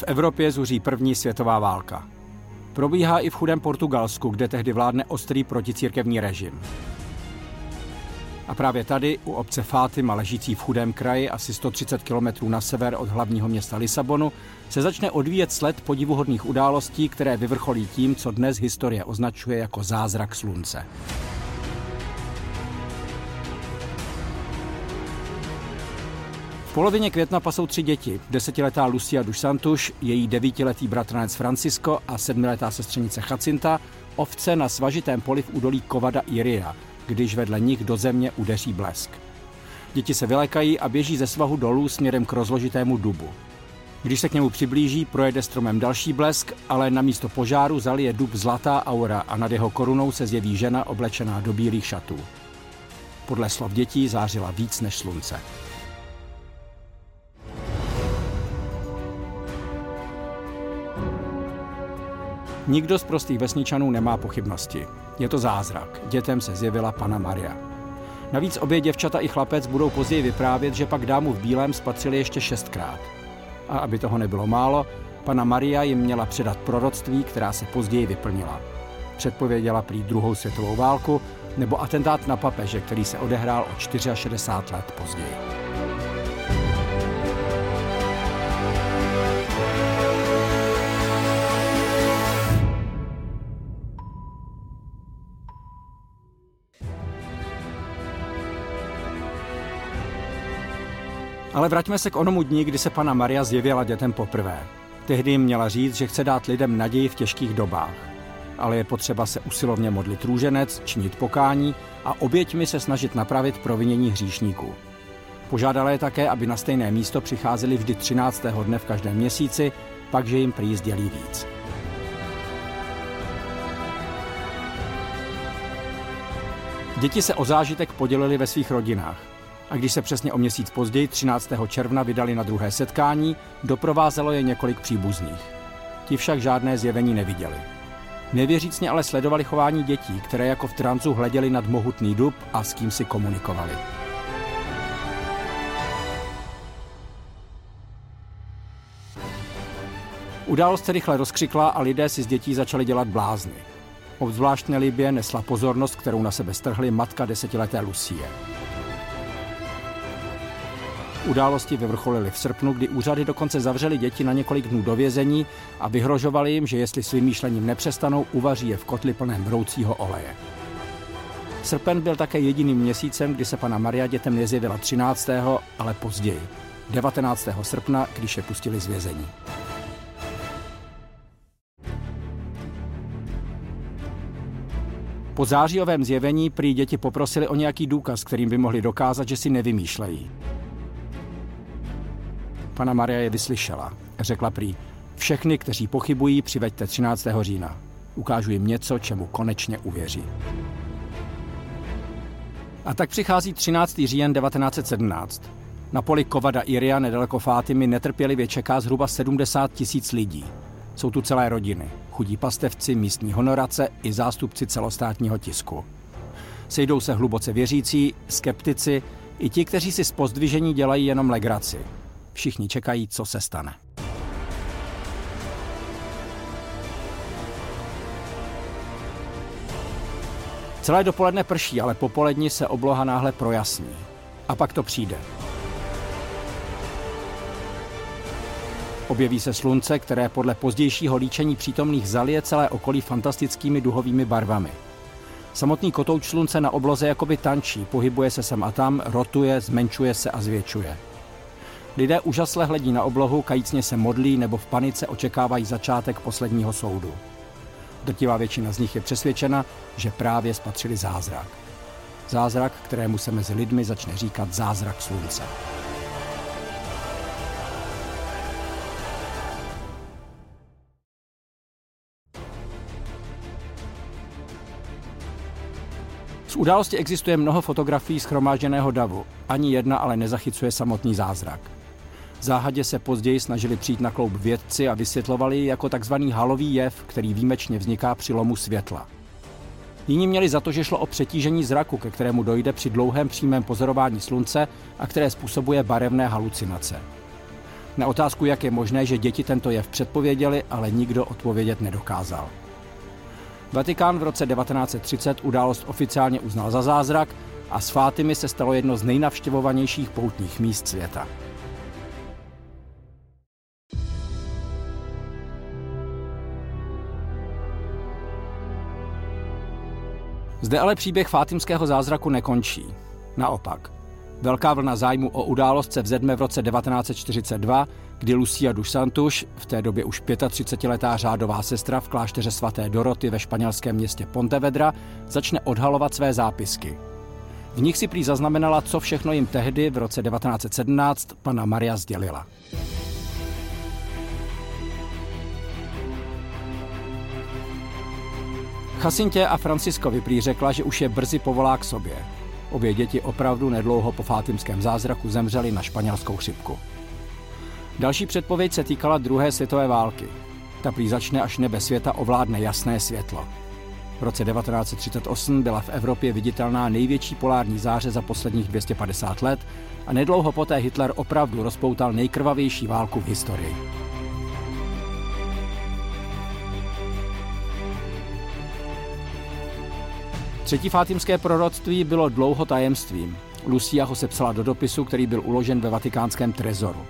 V Evropě zuří první světová válka. Probíhá i v chudém Portugalsku, kde tehdy vládne ostrý proticírkevní režim. A právě tady, u obce Fátima, ležící v chudém kraji, asi 130 km na sever od hlavního města Lisabonu, se začne odvíjet sled podivuhodných událostí, které vyvrcholí tím, co dnes historie označuje jako zázrak slunce. V polovině května pasou tři děti. Desetiletá Lucia Dusantuš, její devítiletý bratranec Francisco a sedmiletá sestřenice Jacinta, ovce na svažitém poli v údolí Kovada Iria, když vedle nich do země udeří blesk. Děti se vylekají a běží ze svahu dolů směrem k rozložitému dubu. Když se k němu přiblíží, projede stromem další blesk, ale na místo požáru zalije dub zlatá aura a nad jeho korunou se zjeví žena oblečená do bílých šatů. Podle slov dětí zářila víc než slunce. Nikdo z prostých vesničanů nemá pochybnosti. Je to zázrak. Dětem se zjevila pana Maria. Navíc obě děvčata i chlapec budou později vyprávět, že pak dámu v bílém spatřili ještě šestkrát. A aby toho nebylo málo, pana Maria jim měla předat proroctví, která se později vyplnila. Předpověděla prý druhou světovou válku nebo atentát na papeže, který se odehrál o 64 let později. Ale vraťme se k onomu dní, kdy se pana Maria zjevila dětem poprvé. Tehdy jim měla říct, že chce dát lidem naději v těžkých dobách. Ale je potřeba se usilovně modlit růženec, činit pokání a oběťmi se snažit napravit provinění hříšníků. Požádala je také, aby na stejné místo přicházeli vždy 13. dne v každém měsíci, pak že jim prý sdělí víc. Děti se o zážitek podělili ve svých rodinách a když se přesně o měsíc později, 13. června, vydali na druhé setkání, doprovázelo je několik příbuzných. Ti však žádné zjevení neviděli. Nevěřícně ale sledovali chování dětí, které jako v trancu hleděli nad mohutný dub a s kým si komunikovali. Událost se rychle rozkřikla a lidé si z dětí začali dělat blázny. Obzvlášť nelibě nesla pozornost, kterou na sebe strhly matka desetileté Lucie. Události vyvrcholily v srpnu, kdy úřady dokonce zavřely děti na několik dnů do vězení a vyhrožovali jim, že jestli svým myšlením nepřestanou, uvaří je v kotli plném broucího oleje. Srpen byl také jediným měsícem, kdy se pana Maria dětem nezjevila 13., ale později, 19. srpna, když je pustili z vězení. Po zářijovém zjevení prý děti poprosili o nějaký důkaz, kterým by mohli dokázat, že si nevymýšlejí. Pana Maria je vyslyšela. Řekla prý, všechny, kteří pochybují, přiveďte 13. října. Ukážu jim něco, čemu konečně uvěří. A tak přichází 13. říjen 1917. Na poli Kovada Iria nedaleko Fátimy netrpělivě čeká zhruba 70 tisíc lidí. Jsou tu celé rodiny. chudí pastevci, místní honorace i zástupci celostátního tisku. Sejdou se hluboce věřící, skeptici i ti, kteří si z pozdvižení dělají jenom legraci. Všichni čekají, co se stane. Celé dopoledne prší, ale popolední se obloha náhle projasní. A pak to přijde. Objeví se slunce, které podle pozdějšího líčení přítomných zalije celé okolí fantastickými duhovými barvami. Samotný kotouč slunce na obloze jakoby tančí, pohybuje se sem a tam, rotuje, zmenšuje se a zvětšuje. Lidé úžasle hledí na oblohu, kajícně se modlí nebo v panice očekávají začátek posledního soudu. Drtivá většina z nich je přesvědčena, že právě spatřili zázrak. Zázrak, kterému se mezi lidmi začne říkat zázrak slunce. Z události existuje mnoho fotografií schromážděného davu. Ani jedna ale nezachycuje samotný zázrak. Záhadě se později snažili přijít na kloub vědci a vysvětlovali ji jako takzvaný halový jev, který výjimečně vzniká při lomu světla. Jiní měli za to, že šlo o přetížení zraku, ke kterému dojde při dlouhém přímém pozorování slunce a které způsobuje barevné halucinace. Na otázku, jak je možné, že děti tento jev předpověděli, ale nikdo odpovědět nedokázal. Vatikán v roce 1930 událost oficiálně uznal za zázrak a s Fátimy se stalo jedno z nejnavštěvovanějších poutních míst světa. Zde ale příběh Fátimského zázraku nekončí. Naopak. Velká vlna zájmu o událost se vzedme v roce 1942, kdy Lucia dos Santos, v té době už 35-letá řádová sestra v klášteře svaté Doroty ve španělském městě Pontevedra, začne odhalovat své zápisky. V nich si prý zaznamenala, co všechno jim tehdy v roce 1917 pana Maria sdělila. Chasintě a Franciskovi prý řekla, že už je brzy povolá k sobě. Obě děti opravdu nedlouho po fátimském zázraku zemřely na španělskou chřipku. Další předpověď se týkala druhé světové války. Ta prý začne, až nebe světa ovládne jasné světlo. V roce 1938 byla v Evropě viditelná největší polární záře za posledních 250 let a nedlouho poté Hitler opravdu rozpoutal nejkrvavější válku v historii. Třetí fátimské proroctví bylo dlouho tajemstvím. Lucia ho sepsala do dopisu, který byl uložen ve vatikánském trezoru.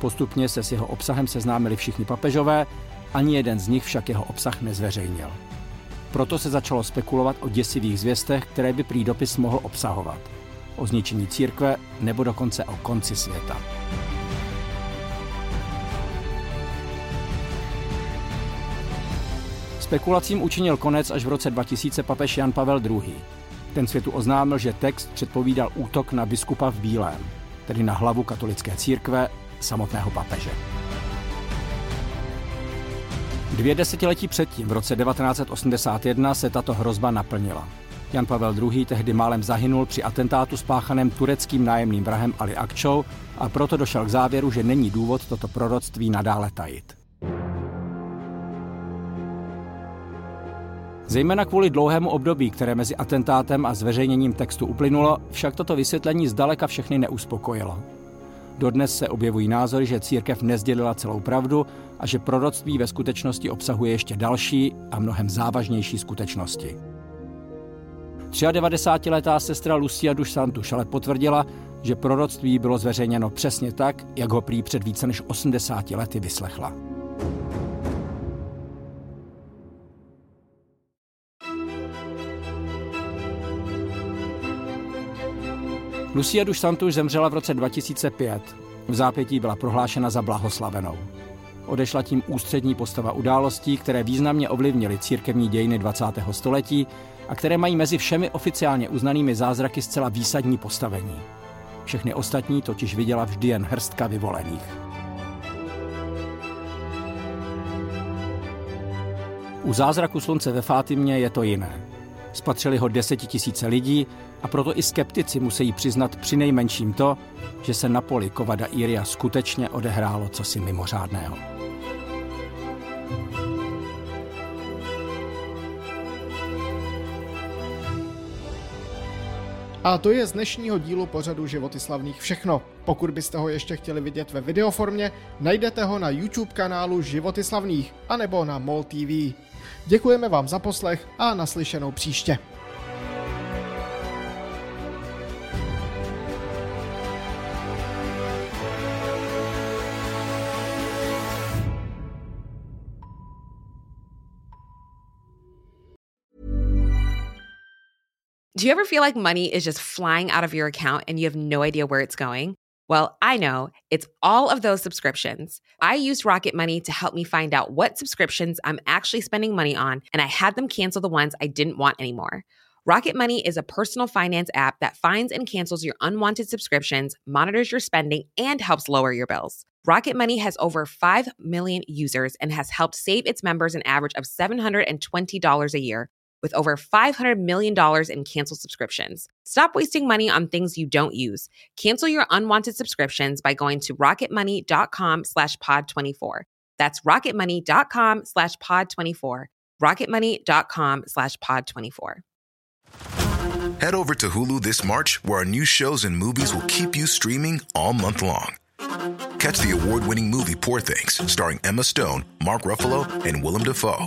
Postupně se s jeho obsahem seznámili všichni papežové, ani jeden z nich však jeho obsah nezveřejnil. Proto se začalo spekulovat o děsivých zvěstech, které by prý dopis mohl obsahovat. O zničení církve nebo dokonce o konci světa. Spekulacím učinil konec až v roce 2000 papež Jan Pavel II. Ten světu oznámil, že text předpovídal útok na biskupa v Bílém, tedy na hlavu katolické církve samotného papeže. Dvě desetiletí předtím, v roce 1981, se tato hrozba naplnila. Jan Pavel II. tehdy málem zahynul při atentátu spáchaném tureckým nájemným vrahem Ali Akčou a proto došel k závěru, že není důvod toto proroctví nadále tajit. Zejména kvůli dlouhému období, které mezi atentátem a zveřejněním textu uplynulo, však toto vysvětlení zdaleka všechny neuspokojilo. Dodnes se objevují názory, že církev nezdělila celou pravdu a že proroctví ve skutečnosti obsahuje ještě další a mnohem závažnější skutečnosti. 93-letá sestra Lucia dos Santos ale potvrdila, že proroctví bylo zveřejněno přesně tak, jak ho prý před více než 80 lety vyslechla. Lucia dos Santos zemřela v roce 2005. V zápětí byla prohlášena za blahoslavenou. Odešla tím ústřední postava událostí, které významně ovlivnily církevní dějiny 20. století a které mají mezi všemi oficiálně uznanými zázraky zcela výsadní postavení. Všechny ostatní totiž viděla vždy jen hrstka vyvolených. U zázraku slunce ve Fátimě je to jiné. Spatřili ho desetitisíce lidí a proto i skeptici musí přiznat při nejmenším to, že se na poli Kovada Iria skutečně odehrálo cosi mimořádného. A to je z dnešního dílu pořadu Životy slavných všechno. Pokud byste ho ještě chtěli vidět ve videoformě, najdete ho na YouTube kanálu Životy slavných anebo na MOL TV. Děkujeme vám za poslech a naslyšenou příště. Do you ever feel like money is just flying out of your account and you have no idea where it's going? Well, I know it's all of those subscriptions. I used Rocket Money to help me find out what subscriptions I'm actually spending money on, and I had them cancel the ones I didn't want anymore. Rocket Money is a personal finance app that finds and cancels your unwanted subscriptions, monitors your spending, and helps lower your bills. Rocket Money has over 5 million users and has helped save its members an average of $720 a year with over $500 million in canceled subscriptions. Stop wasting money on things you don't use. Cancel your unwanted subscriptions by going to rocketmoney.com slash pod24. That's rocketmoney.com slash pod24. rocketmoney.com slash pod24. Head over to Hulu this March, where our new shows and movies will keep you streaming all month long. Catch the award-winning movie Poor Things, starring Emma Stone, Mark Ruffalo, and Willem Dafoe.